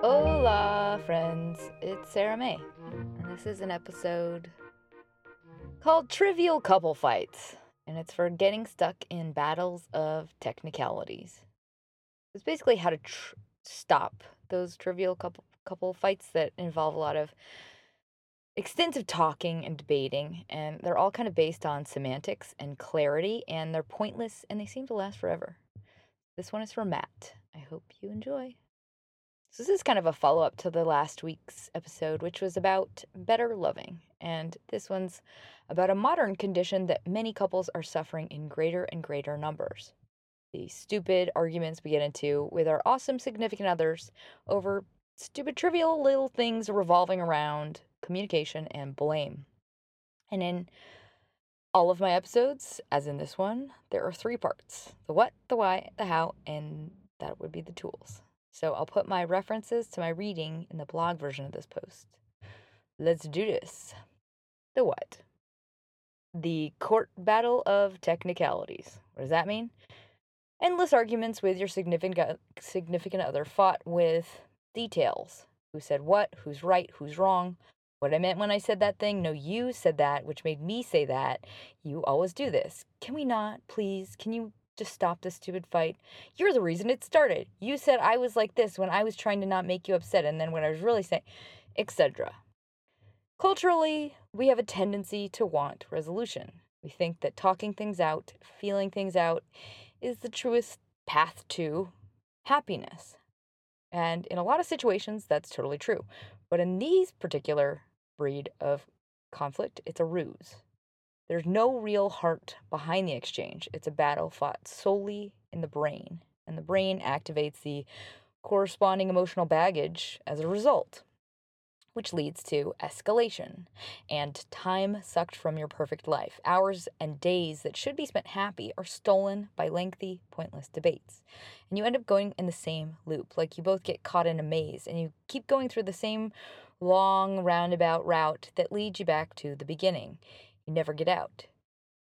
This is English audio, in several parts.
Hola, friends. It's Sarah May, and this is an episode called Trivial Couple Fights, and it's for getting stuck in battles of technicalities. It's basically how to tr- stop those trivial couple couple fights that involve a lot of extensive talking and debating, and they're all kind of based on semantics and clarity, and they're pointless and they seem to last forever. This one is for Matt. I hope you enjoy. So, this is kind of a follow up to the last week's episode, which was about better loving. And this one's about a modern condition that many couples are suffering in greater and greater numbers. The stupid arguments we get into with our awesome significant others over stupid, trivial little things revolving around communication and blame. And in all of my episodes, as in this one, there are three parts the what, the why, the how, and that would be the tools. So I'll put my references to my reading in the blog version of this post. Let's do this. The what? The court battle of technicalities. What does that mean? Endless arguments with your significant significant other fought with details. Who said what, who's right, who's wrong, what I meant when I said that thing. No, you said that, which made me say that. You always do this. Can we not, please? Can you just stop this stupid fight? You're the reason it started. You said I was like this when I was trying to not make you upset, and then when I was really saying, etc. Culturally, we have a tendency to want resolution. We think that talking things out, feeling things out, is the truest path to happiness. And in a lot of situations, that's totally true. But in these particular breed of conflict, it's a ruse. There's no real heart behind the exchange. It's a battle fought solely in the brain, and the brain activates the corresponding emotional baggage as a result, which leads to escalation and time sucked from your perfect life. Hours and days that should be spent happy are stolen by lengthy, pointless debates. And you end up going in the same loop, like you both get caught in a maze and you keep going through the same long roundabout route that leads you back to the beginning. You never get out.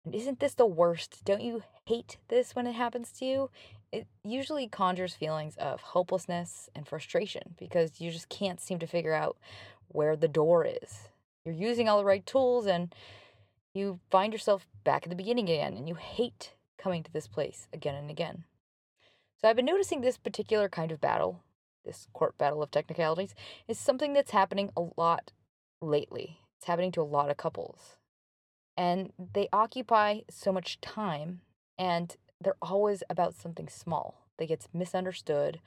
And isn't this the worst? Don't you hate this when it happens to you? It usually conjures feelings of hopelessness and frustration because you just can't seem to figure out where the door is. You're using all the right tools and you find yourself back at the beginning again and you hate coming to this place again and again. So I've been noticing this particular kind of battle this court battle of technicalities, is something that's happening a lot lately. It's happening to a lot of couples. And they occupy so much time, and they're always about something small that gets misunderstood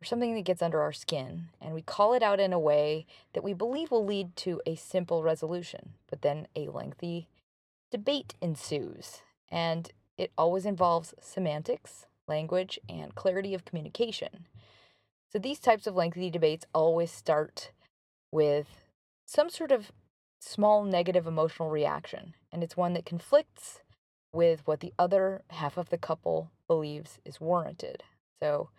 or something that gets under our skin. And we call it out in a way that we believe will lead to a simple resolution, but then a lengthy debate ensues. And it always involves semantics, language, and clarity of communication. So these types of lengthy debates always start with some sort of small negative emotional reaction, and it's one that conflicts with what the other half of the couple believes is warranted. So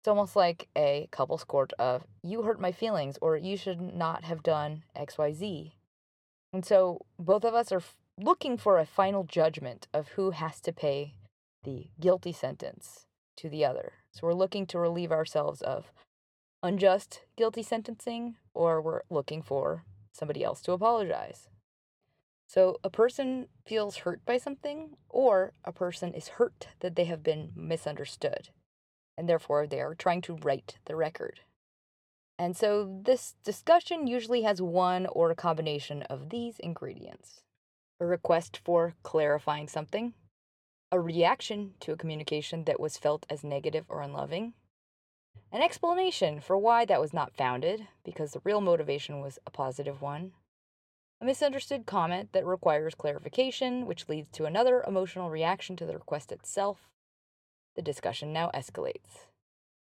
it's almost like a couple's court of you hurt my feelings or you should not have done XYZ. And so both of us are looking for a final judgment of who has to pay the guilty sentence to the other. So we're looking to relieve ourselves of unjust guilty sentencing, or we're looking for somebody else to apologize. So a person feels hurt by something, or a person is hurt that they have been misunderstood, and therefore they are trying to right the record. And so this discussion usually has one or a combination of these ingredients a request for clarifying something, a reaction to a communication that was felt as negative or unloving, an explanation for why that was not founded, because the real motivation was a positive one, a misunderstood comment that requires clarification, which leads to another emotional reaction to the request itself. The discussion now escalates.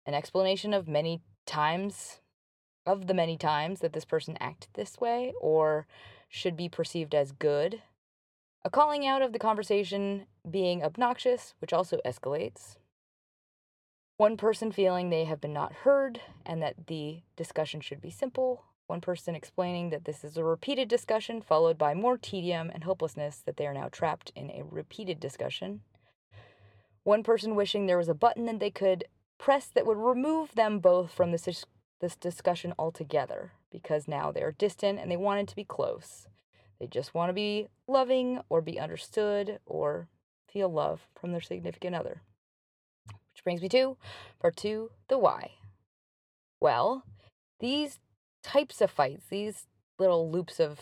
An explanation of many times, of the many times that this person acted this way or should be perceived as good. A calling out of the conversation being obnoxious, which also escalates. One person feeling they have been not heard and that the discussion should be simple. One person explaining that this is a repeated discussion, followed by more tedium and hopelessness that they are now trapped in a repeated discussion. One person wishing there was a button that they could press that would remove them both from this, this discussion altogether because now they are distant and they wanted to be close. They just want to be loving or be understood or feel love from their significant other. Which brings me to part two the why. Well, these types of fights, these little loops of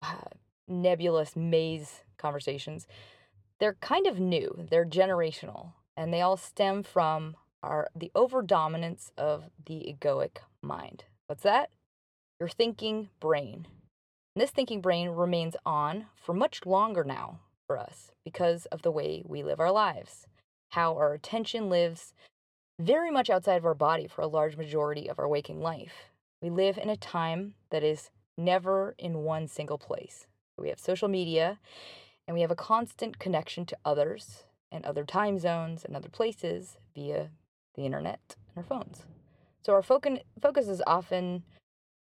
uh, nebulous maze conversations, they're kind of new. They're generational, and they all stem from our the overdominance of the egoic mind. What's that? Your thinking brain. And this thinking brain remains on for much longer now for us because of the way we live our lives, how our attention lives very much outside of our body for a large majority of our waking life. We live in a time that is never in one single place. We have social media and we have a constant connection to others and other time zones and other places via the internet and our phones. So our focus is often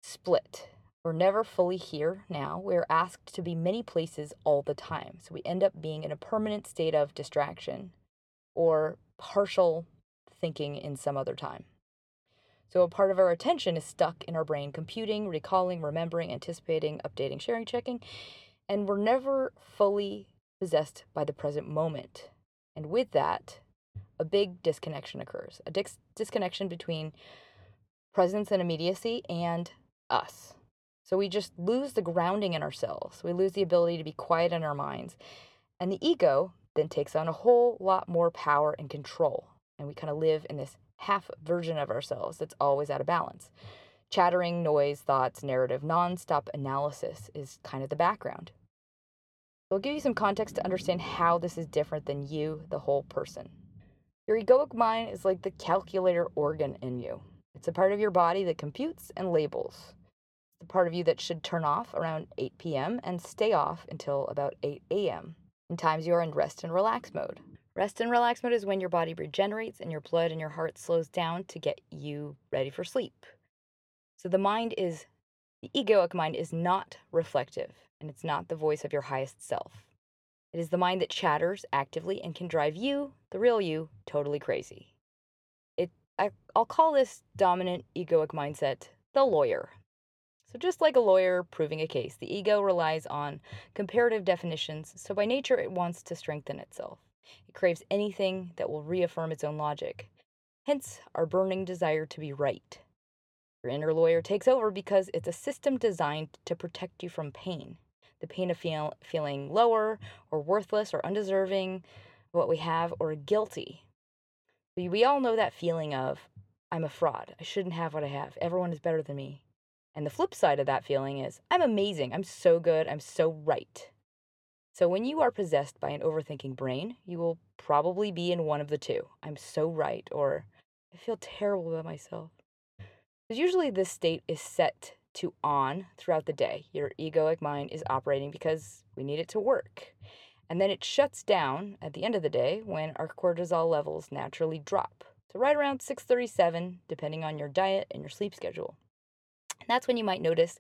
split. We're never fully here now. We're asked to be many places all the time. So we end up being in a permanent state of distraction or partial thinking in some other time. So a part of our attention is stuck in our brain, computing, recalling, remembering, anticipating, updating, sharing, checking, and we're never fully possessed by the present moment. And with that, a big disconnection occurs a dis- disconnection between presence and immediacy and us. So we just lose the grounding in ourselves. We lose the ability to be quiet in our minds. And the ego then takes on a whole lot more power and control. And we kind of live in this half version of ourselves that's always out of balance. Chattering, noise, thoughts, narrative, nonstop analysis is kind of the background. I'll give you some context to understand how this is different than you, the whole person. Your egoic mind is like the calculator organ in you. It's a part of your body that computes and labels. The part of you that should turn off around 8 p.m. and stay off until about 8 a.m. In times you are in rest and relax mode. Rest and relax mode is when your body regenerates and your blood and your heart slows down to get you ready for sleep. So the mind is, the egoic mind is not reflective and it's not the voice of your highest self. It is the mind that chatters actively and can drive you, the real you, totally crazy. It, I, I'll call this dominant egoic mindset the lawyer. So, just like a lawyer proving a case, the ego relies on comparative definitions, so by nature it wants to strengthen itself. It craves anything that will reaffirm its own logic. Hence, our burning desire to be right. Your inner lawyer takes over because it's a system designed to protect you from pain the pain of feel, feeling lower or worthless or undeserving what we have or guilty. We, we all know that feeling of, I'm a fraud. I shouldn't have what I have. Everyone is better than me. And the flip side of that feeling is, I'm amazing. I'm so good. I'm so right. So, when you are possessed by an overthinking brain, you will probably be in one of the two I'm so right, or I feel terrible about myself. Because usually this state is set to on throughout the day. Your egoic mind is operating because we need it to work. And then it shuts down at the end of the day when our cortisol levels naturally drop. So right around 637 depending on your diet and your sleep schedule. That's when you might notice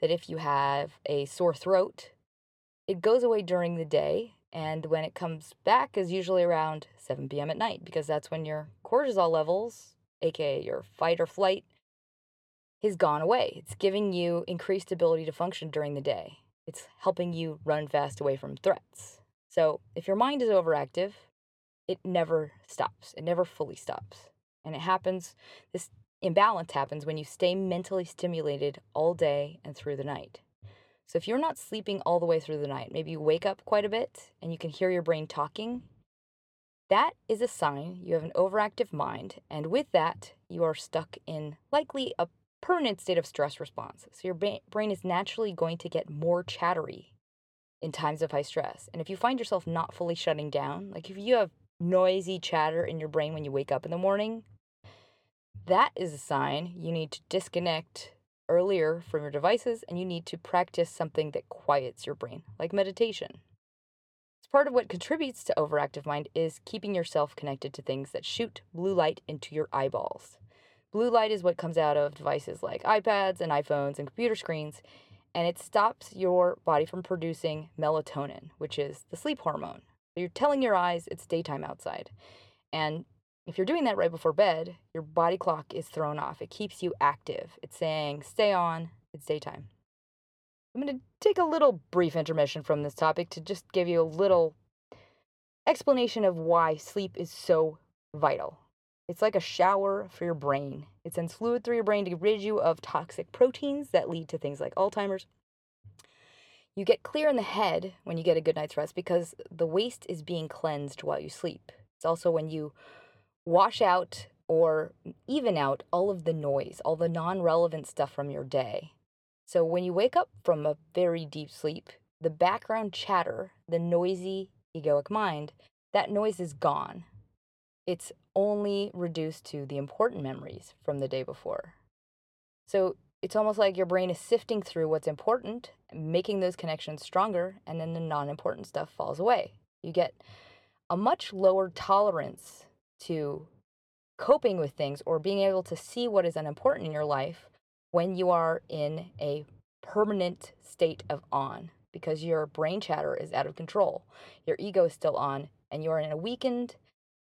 that if you have a sore throat it goes away during the day, and when it comes back is usually around 7 p.m. at night because that's when your cortisol levels, aka your fight or flight, has gone away. It's giving you increased ability to function during the day. It's helping you run fast away from threats. So, if your mind is overactive, it never stops. It never fully stops. And it happens, this imbalance happens when you stay mentally stimulated all day and through the night. So if you're not sleeping all the way through the night, maybe you wake up quite a bit and you can hear your brain talking, that is a sign you have an overactive mind. And with that, you are stuck in likely a permanent state of stress response. So your brain is naturally going to get more chattery in times of high stress. And if you find yourself not fully shutting down, like if you have noisy chatter in your brain when you wake up in the morning, that is a sign you need to disconnect earlier from your devices and you need to practice something that quiets your brain, like meditation. It's part of what contributes to overactive mind is keeping yourself connected to things that shoot blue light into your eyeballs. Blue light is what comes out of devices like iPads and iPhones and computer screens, and it stops your body from producing melatonin, which is the sleep hormone. You're telling your eyes it's daytime outside. And if you're doing that right before bed, your body clock is thrown off. It keeps you active. It's saying, stay on, it's daytime. I'm going to take a little brief intermission from this topic to just give you a little explanation of why sleep is so vital. It's like a shower for your brain. It sends fluid through your brain to rid you of toxic proteins that lead to things like Alzheimer's. You get clear in the head when you get a good night's rest because the waste is being cleansed while you sleep. It's also when you wash out or even out all of the noise, all the non relevant stuff from your day. So when you wake up from a very deep sleep, the background chatter, the noisy egoic mind, that noise is gone. It's only reduced to the important memories from the day before. So it's almost like your brain is sifting through what's important, making those connections stronger, and then the non important stuff falls away. You get a much lower tolerance to coping with things or being able to see what is unimportant in your life when you are in a permanent state of on because your brain chatter is out of control. Your ego is still on, and you are in a weakened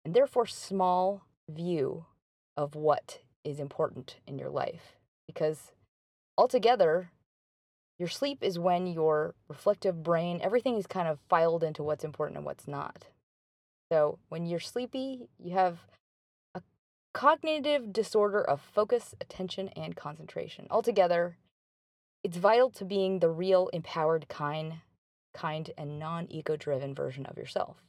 and therefore small view of what is important in your life. Because altogether, your sleep is when your reflective brain, everything is kind of filed into what's important and what's not. So when you're sleepy, you have a cognitive disorder of focus, attention, and concentration. Altogether, it's vital to being the real empowered kind, kind and non-ego driven version of yourself.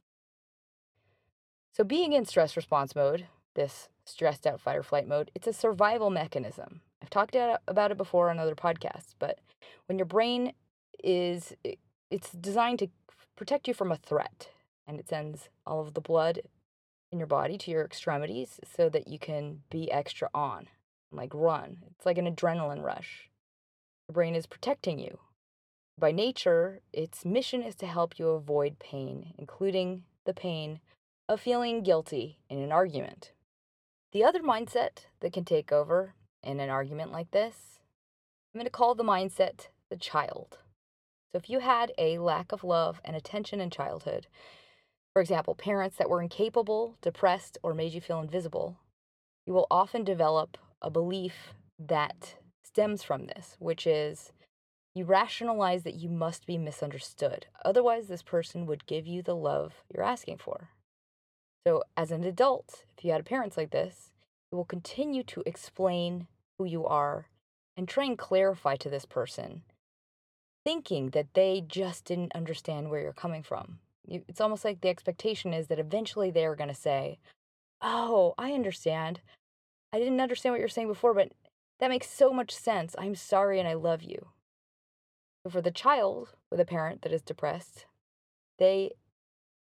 So being in stress response mode, this stressed out fight or flight mode, it's a survival mechanism. I've talked about it before on other podcasts, but when your brain is it's designed to protect you from a threat and it sends all of the blood in your body to your extremities so that you can be extra on, like run. It's like an adrenaline rush. Your brain is protecting you. By nature, its mission is to help you avoid pain, including the pain of feeling guilty in an argument. The other mindset that can take over in an argument like this, I'm going to call the mindset the child. So if you had a lack of love and attention in childhood, for example, parents that were incapable, depressed, or made you feel invisible, you will often develop a belief that stems from this, which is you rationalize that you must be misunderstood. Otherwise, this person would give you the love you're asking for. So, as an adult, if you had parents like this, you will continue to explain who you are and try and clarify to this person, thinking that they just didn't understand where you're coming from it's almost like the expectation is that eventually they're going to say, Oh, I understand. I didn't understand what you're saying before, but that makes so much sense. I'm sorry and I love you. So for the child with a parent that is depressed, they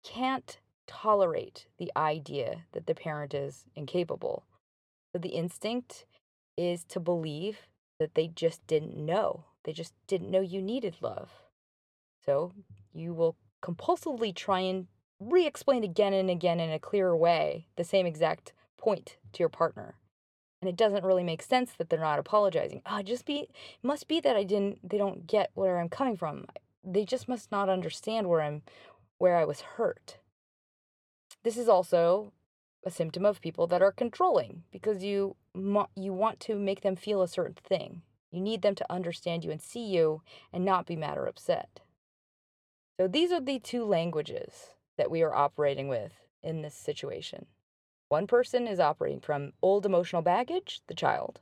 can't tolerate the idea that the parent is incapable. So the instinct is to believe that they just didn't know. They just didn't know you needed love. So you will compulsively try and re explain again and again in a clearer way the same exact point to your partner. And it doesn't really make sense that they're not apologizing. Oh, just be must be that I didn't they don't get where I'm coming from. They just must not understand where I'm where I was hurt. This is also a symptom of people that are controlling because you you want to make them feel a certain thing. You need them to understand you and see you and not be mad or upset. So these are the two languages that we are operating with in this situation. One person is operating from old emotional baggage, the child.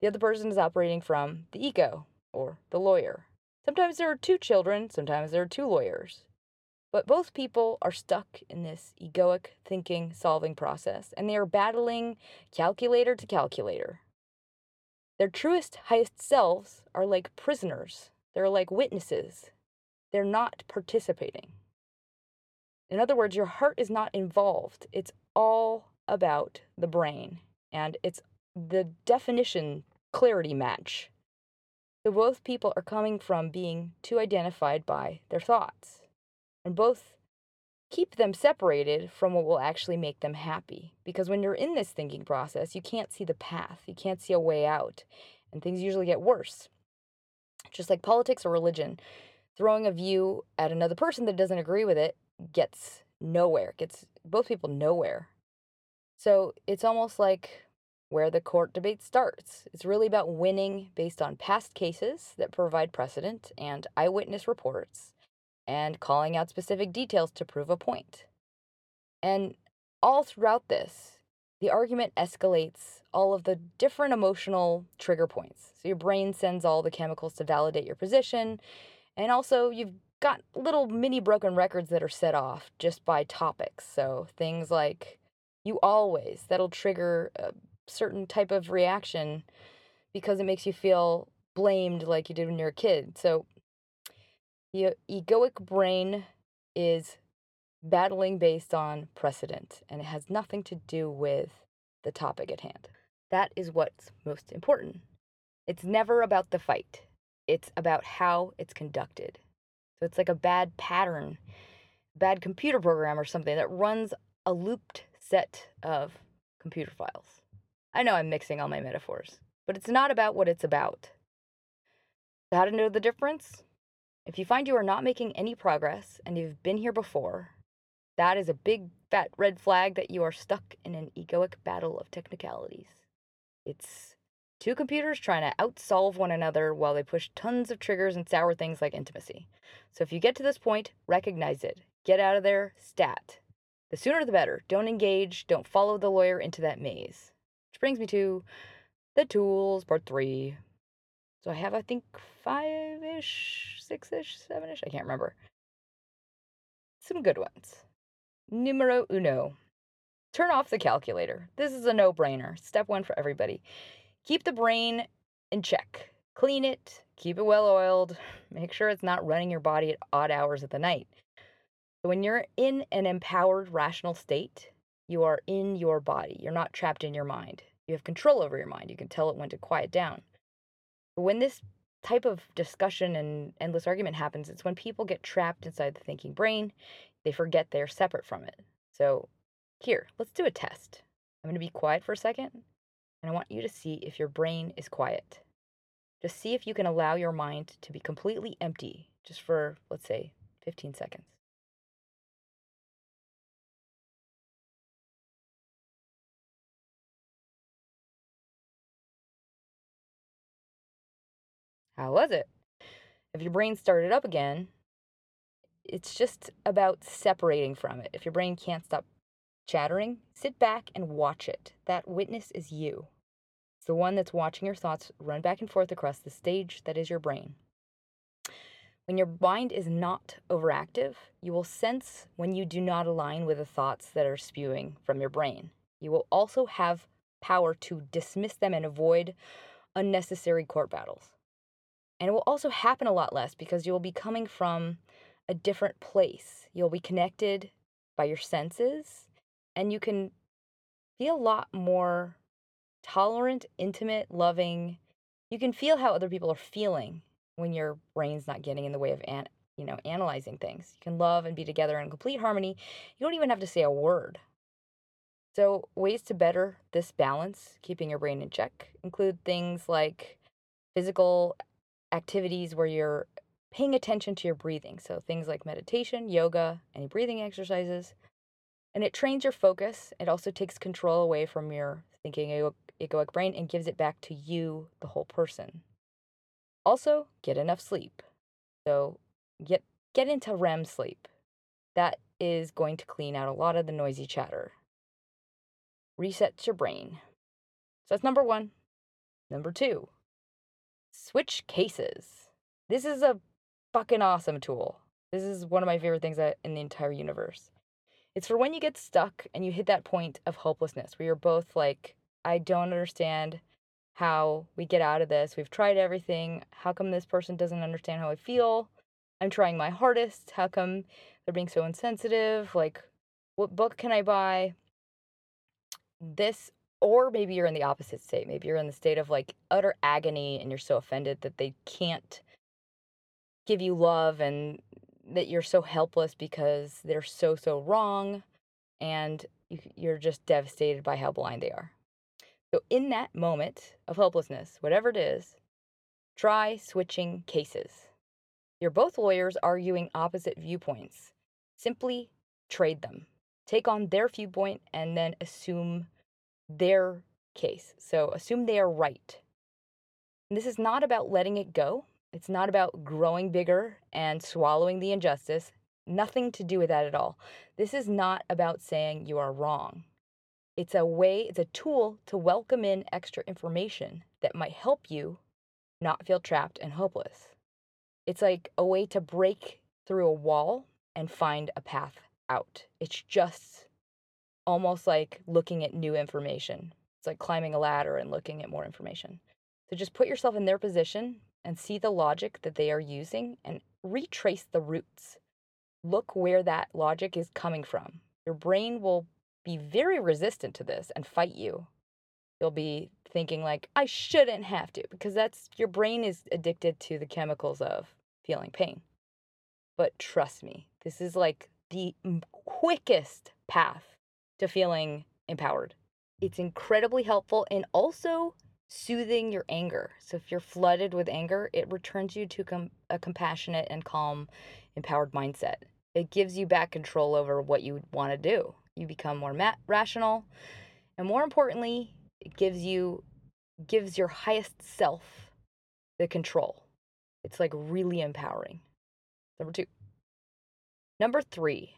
The other person is operating from the ego, or the lawyer. Sometimes there are two children, sometimes there are two lawyers. But both people are stuck in this egoic thinking solving process, and they are battling calculator to calculator. Their truest, highest selves are like prisoners, they're like witnesses. They're not participating. In other words, your heart is not involved. It's all about the brain, and it's the definition clarity match. So both people are coming from being too identified by their thoughts, and both keep them separated from what will actually make them happy. Because when you're in this thinking process, you can't see the path, you can't see a way out, and things usually get worse. Just like politics or religion, throwing a view at another person that doesn't agree with it gets nowhere, gets both people nowhere. So it's almost like where the court debate starts. It's really about winning based on past cases that provide precedent and eyewitness reports and calling out specific details to prove a point. And all throughout this, the argument escalates all of the different emotional trigger points. So your brain sends all the chemicals to validate your position, and also you've got little mini broken records that are set off just by topics. So things like you always, that'll trigger a certain type of reaction because it makes you feel blamed like you did when you were a kid. So the egoic brain is battling based on precedent and it has nothing to do with the topic at hand. That is what's most important. It's never about the fight, it's about how it's conducted. So it's like a bad pattern, bad computer program or something that runs a looped set of computer files. I know I'm mixing all my metaphors, but it's not about what it's about. So how to know the difference? If you find you are not making any progress and you've been here before, that is a big fat red flag that you are stuck in an egoic battle of technicalities. It's two computers trying to outsolve one another while they push tons of triggers and sour things like intimacy. So if you get to this point, recognize it. Get out of there, stat. The sooner the better. Don't engage, don't follow the lawyer into that maze. Which brings me to the tools, part three. So I have, I think, five ish, six ish, seven ish, I can't remember. Some good ones. Numero uno. Turn off the calculator. This is a no brainer. Step one for everybody. Keep the brain in check. Clean it, keep it well oiled, make sure it's not running your body at odd hours of the night. When you're in an empowered, rational state, you are in your body. You're not trapped in your mind. You have control over your mind. You can tell it when to quiet down. When this type of discussion and endless argument happens, it's when people get trapped inside the thinking brain, they forget they're separate from it. So, here, let's do a test. I'm going to be quiet for a second, and I want you to see if your brain is quiet. Just see if you can allow your mind to be completely empty, just for, let's say, 15 seconds. How was it? If your brain started up again, it's just about separating from it. If your brain can't stop chattering, sit back and watch it. That witness is you. It's the one that's watching your thoughts run back and forth across the stage that is your brain. When your mind is not overactive, you will sense when you do not align with the thoughts that are spewing from your brain. You will also have power to dismiss them and avoid unnecessary court battles. And it will also happen a lot less because you will be coming from a different place. You'll be connected by your senses and you can be a lot more tolerant, intimate, loving. You can feel how other people are feeling when your brain's not getting in the way of an, you know, analyzing things. You can love and be together in complete harmony. You don't even have to say a word. So, ways to better this balance, keeping your brain in check, include things like physical activities where you're paying attention to your breathing. So things like meditation, yoga, any breathing exercises. And it trains your focus. It also takes control away from your thinking egoic brain and gives it back to you, the whole person. Also, get enough sleep. So get get into REM sleep. That is going to clean out a lot of the noisy chatter. Resets your brain. So that's number one. Number two, switch cases. This is a fucking awesome tool. This is one of my favorite things in the entire universe. It's for when you get stuck and you hit that point of hopelessness where you're both like, I don't understand how we get out of this. We've tried everything. How come this person doesn't understand how I feel? I'm trying my hardest. How come they're being so insensitive? Like, what book can I buy? This, or maybe you're in the opposite state. Maybe you're in the state of like utter agony and you're so offended that they can't give you love and that you're so helpless because they're so, so wrong. And you're just devastated by how blind they are. So, in that moment of helplessness, whatever it is, try switching cases. You're both lawyers arguing opposite viewpoints. Simply trade them. Take on their viewpoint and then assume their case. So, assume they are right. And this is not about letting it go. It's not about growing bigger and swallowing the injustice. Nothing to do with that at all. This is not about saying you are wrong. It's a way, it's a tool to welcome in extra information that might help you not feel trapped and hopeless. It's like a way to break through a wall and find a path out. It's just almost like looking at new information. It's like climbing a ladder and looking at more information. So just put yourself in their position and see the logic that they are using and retrace the roots look where that logic is coming from. Your brain will be very resistant to this and fight you. You'll be thinking like I shouldn't have to because that's your brain is addicted to the chemicals of feeling pain. But trust me, this is like the quickest path to feeling empowered. It's incredibly helpful and also soothing your anger. So if you're flooded with anger, it returns you to com- a compassionate and calm, empowered mindset it gives you back control over what you want to do. You become more rational, and more importantly, it gives you gives your highest self the control. It's like really empowering. Number 2. Number 3.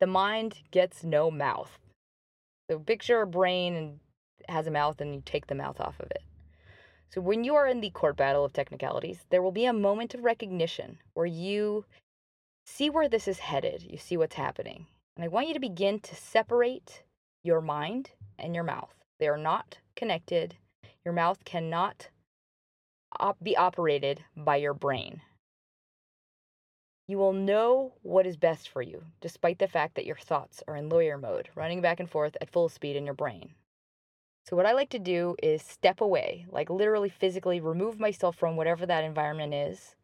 The mind gets no mouth. So picture a brain and has a mouth and you take the mouth off of it. So when you are in the court battle of technicalities, there will be a moment of recognition where you see where this is headed. You see what's happening. And I want you to begin to separate your mind and your mouth. They are not connected. Your mouth cannot op- be operated by your brain. You will know what is best for you, despite the fact that your thoughts are in lawyer mode, running back and forth at full speed in your brain. So, what I like to do is step away, like literally physically remove myself from whatever that environment is.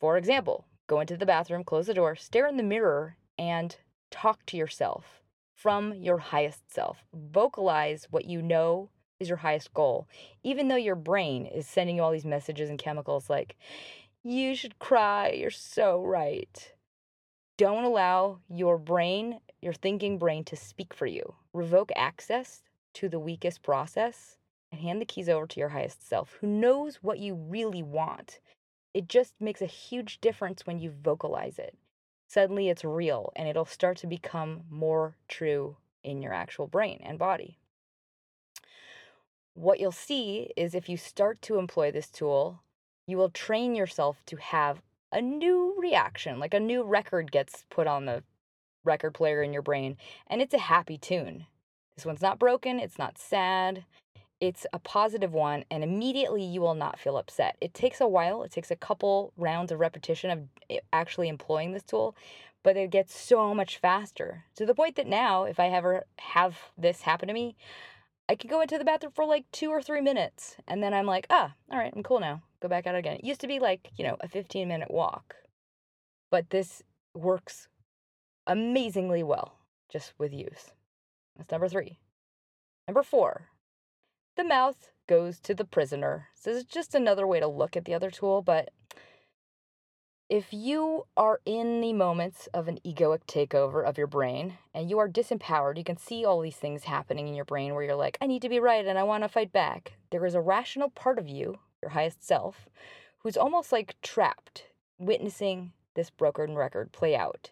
For example, Go into the bathroom, close the door, stare in the mirror, and talk to yourself from your highest self. Vocalize what you know is your highest goal, even though your brain is sending you all these messages and chemicals like, you should cry, you're so right. Don't allow your brain, your thinking brain, to speak for you. Revoke access to the weakest process and hand the keys over to your highest self, who knows what you really want it just makes a huge difference when you vocalize it. Suddenly it's real and it'll start to become more true in your actual brain and body. What you'll see is if you start to employ this tool, you will train yourself to have a new reaction, like a new record gets put on the record player in your brain, and it's a happy tune. This one's not broken, it's not sad, it's a positive one and immediately you will not feel upset. It takes a while, it takes a couple rounds of repetition of actually employing this tool, but it gets so much faster to the point that now, if I ever have this happen to me, I could go into the bathroom for like two or three minutes and then I'm like, ah, all right, I'm cool now. Go back out again. It used to be like, you know, a 15 minute walk, but this works amazingly well just with use. That's number three. Number four, the mouth goes to the prisoner. So this is just another way to look at the other tool, but if you are in the moments of an egoic takeover of your brain and you are disempowered, you can see all these things happening in your brain where you're like, I need to be right and I want to fight back. There is a rational part of you, your highest self, who's almost like trapped, witnessing this broken record play out.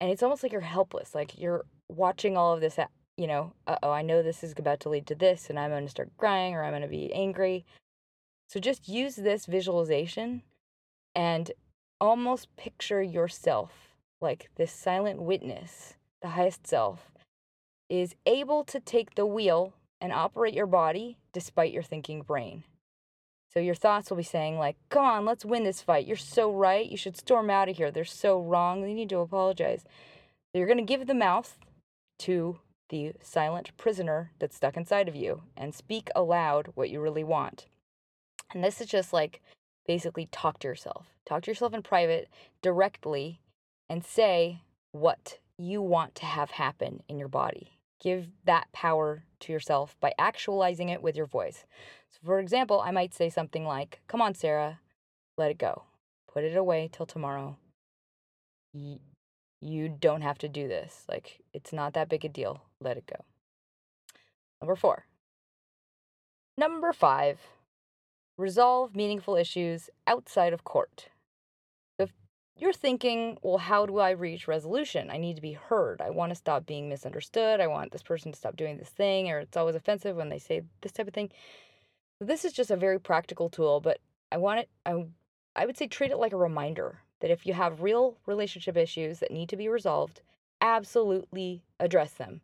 And it's almost like you're helpless, like you're watching all of this you know, oh, I know this is about to lead to this, and I'm going to start crying or I'm going to be angry. So just use this visualization and almost picture yourself like this silent witness, the highest self, is able to take the wheel and operate your body despite your thinking brain. So your thoughts will be saying, like, come on, let's win this fight. You're so right. You should storm out of here. They're so wrong. They need to apologize. So you're going to give the mouth to the silent prisoner that's stuck inside of you and speak aloud what you really want. And this is just like basically talk to yourself. Talk to yourself in private directly and say what you want to have happen in your body. Give that power to yourself by actualizing it with your voice. So, for example, I might say something like, Come on, Sarah, let it go. Put it away till tomorrow. You don't have to do this. Like, it's not that big a deal. Let it go. Number four. Number five, resolve meaningful issues outside of court. If you're thinking, well, how do I reach resolution? I need to be heard. I want to stop being misunderstood. I want this person to stop doing this thing, or it's always offensive when they say this type of thing. This is just a very practical tool, but I want it, I, I would say treat it like a reminder that if you have real relationship issues that need to be resolved, absolutely address them,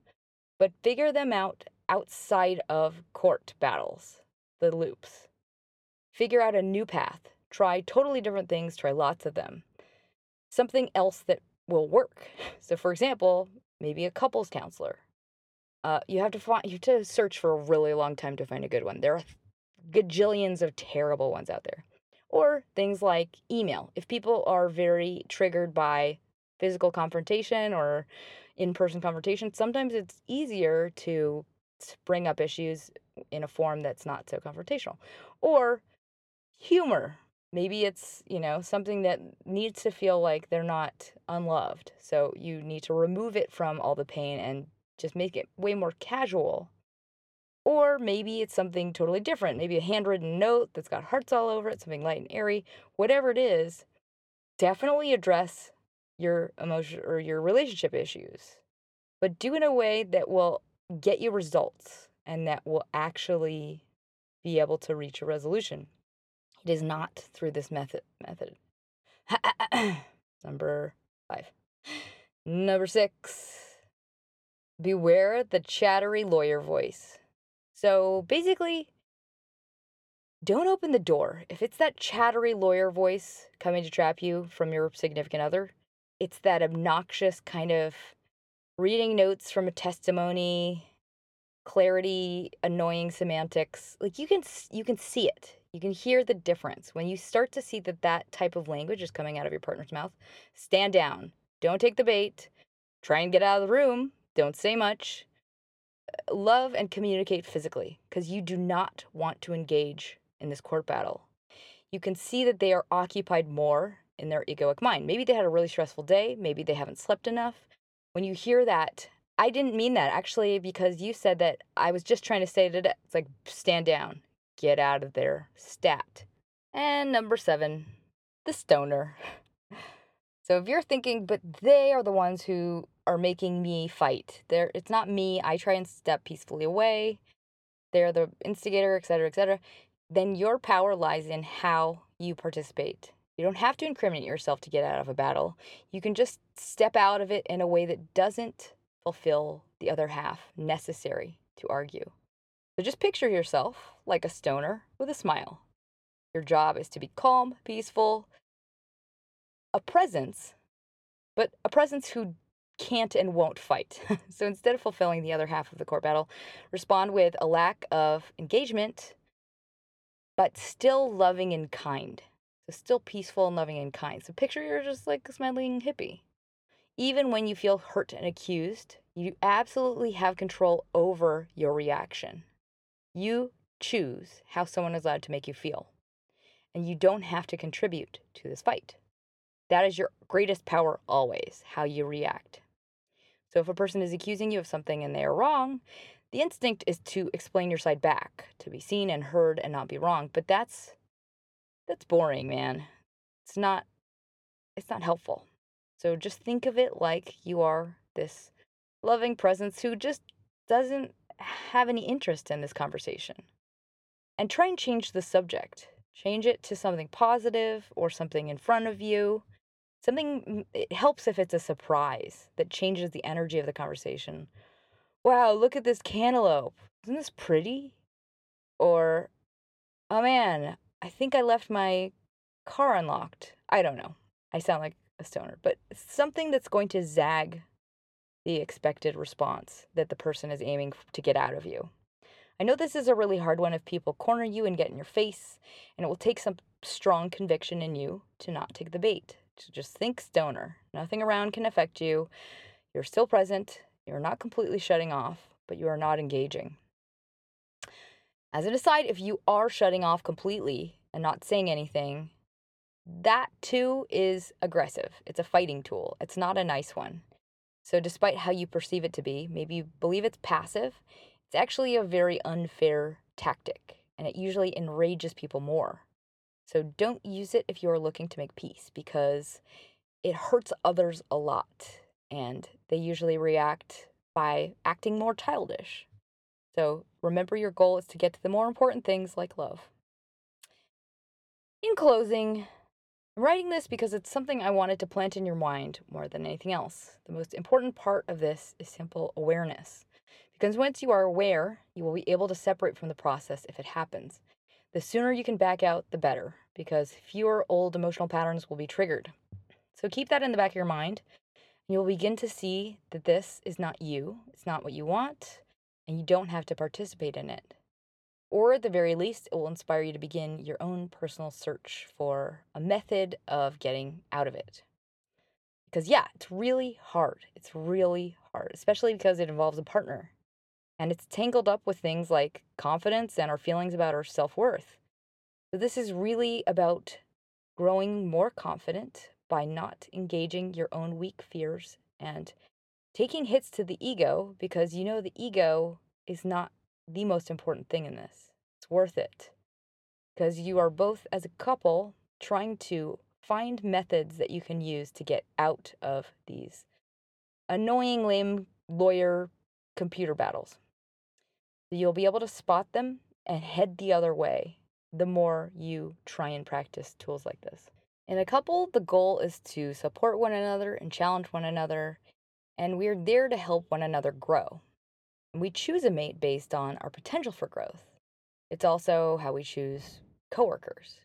but figure them out outside of court battles, the loops. Figure out a new path. Try totally different things, try lots of them. Something else that will work. So, for example, maybe a couples counselor. Uh, you have to find you have to search for a really long time to find a good one. There are gajillions of terrible ones out there. Or things like email. If people are very triggered by physical confrontation or in person confrontation, sometimes it's easier to bring up issues in a form that's not so confrontational. Or humor. Maybe it's, you know, something that needs to feel like they're not unloved. So you need to remove it from all the pain and just make it way more casual. Or maybe it's something totally different. Maybe a handwritten note that's got hearts all over it, something light and airy. Whatever it is, definitely address your emotion or your relationship issues, but do in a way that will get you results and that will actually be able to reach a resolution. It is not through this method. Method. Number five. Number six. Beware the chattery lawyer voice. So basically, don't open the door. If it's that chattery lawyer voice coming to trap you from your significant other, it's that obnoxious kind of reading notes from a testimony, clarity, annoying semantics. Like you can you can see it. You can hear the difference. When you start to see that that type of language is coming out of your partner's mouth, stand down. Don't take the bait. Try and get out of the room. Don't say much. Uh, love and communicate physically because you do not want to engage in this court battle. You can see that they are occupied more in their egoic mind. Maybe they had a really stressful day. Maybe they haven't slept enough. When you hear that, I didn't mean that actually because you said that I was just trying to say that it's like stand down, get out of there, stat. And number seven, the stoner. So if you're thinking, but they are the ones who are making me fight. There, it's not me. I try and step peacefully away. They're the instigator, etc., etc. Then your power lies in how you participate. You don't have to incriminate yourself to get out of a battle. You can just step out of it in a way that doesn't fulfill the other half necessary to argue. So just picture yourself like a stoner with a smile. Your job is to be calm, peaceful, a presence, but a presence who can't and won't fight. so instead of fulfilling the other half of the court battle, respond with a lack of engagement, but still loving and kind. So still peaceful and loving and kind. So picture you're just like a smiling hippie. Even when you feel hurt and accused, you absolutely have control over your reaction. You choose how someone is allowed to make you feel. And you don't have to contribute to this fight. That is your greatest power always, how you react. So if a person is accusing you of something and they are wrong, the instinct is to explain your side back, to be seen and heard and not be wrong. But that's that's boring, man. It's not it's not helpful. So just think of it like you are this loving presence who just doesn't have any interest in this conversation. And try and change the subject. Change it to something positive or something in front of you something mm, it helps if it's a surprise that changes the energy of the conversation wow look at this cantaloupe isn't this pretty? Or, oh man, I think I left my car unlocked. I don't know. I sound like a stoner, but something that's going to zag the expected response that the person is aiming to get out of you. I know this is a really hard one if people corner you and get in your face, and it will take some strong conviction in you to not take the bait, to just think stoner. Nothing around can affect you. You're still present, you're not completely shutting off, but you are not engaging. As an aside, if you are shutting off completely and not saying anything, that too is aggressive. It's a fighting tool. It's not a nice one. So, despite how you perceive it to be, maybe you believe it's passive, it's actually a very unfair tactic, and it usually enrages people more. So, don't use it if you are looking to make peace because it hurts others a lot, and they usually react by acting more childish. So, remember your goal is to get to the more important things like love. In closing, I'm writing this because it's something I wanted to plant in your mind more than anything else. The most important part of this is simple awareness. Because once you are aware, you will be able to separate from the process if it happens. The sooner you can back out, the better, because fewer old emotional patterns will be triggered. So keep that in the back of your mind, and you'll begin to see that this is not you, it's not what you want, and you don't have to participate in it. Or at the very least, it will inspire you to begin your own personal search for a method of getting out of it. Because, yeah, it's really hard. It's really hard, especially because it involves a partner. And it's tangled up with things like confidence and our feelings about our self worth. So, this is really about growing more confident by not engaging your own weak fears and taking hits to the ego because you know the ego is not the most important thing in this. It's worth it because you are both, as a couple, trying to find methods that you can use to get out of these annoying, lame lawyer computer battles. You'll be able to spot them and head the other way the more you try and practice tools like this. In a couple, the goal is to support one another and challenge one another, and we're there to help one another grow. We choose a mate based on our potential for growth. It's also how we choose coworkers.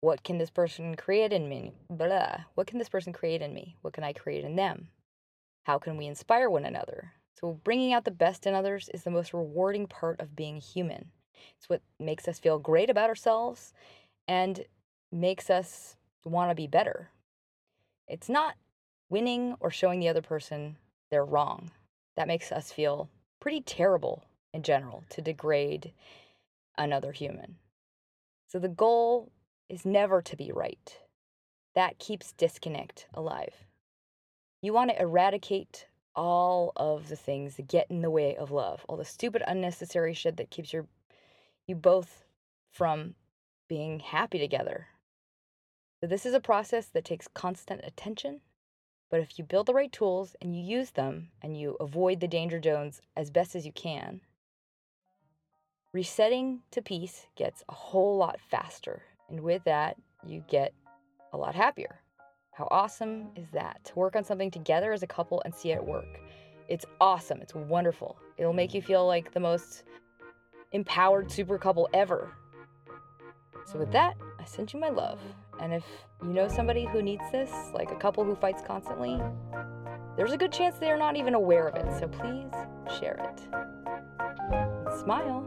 What can this person create in me? Blah. What can this person create in me? What can I create in them? How can we inspire one another? So, bringing out the best in others is the most rewarding part of being human. It's what makes us feel great about ourselves and makes us want to be better. It's not winning or showing the other person they're wrong. That makes us feel pretty terrible in general to degrade another human. So the goal is never to be right. That keeps disconnect alive. You want to eradicate all of the things that get in the way of love, all the stupid, unnecessary shit that keeps your you both from being happy together. So this is a process that takes constant attention but if you build the right tools and you use them and you avoid the danger zones as best as you can, resetting to peace gets a whole lot faster. And with that, you get a lot happier. How awesome is that? To work on something together as a couple and see it work. It's awesome. It's wonderful. It'll make you feel like the most empowered super couple ever. So, with that, I send you my love. And if you know somebody who needs this, like a couple who fights constantly, there's a good chance they're not even aware of it. So please share it. Smile.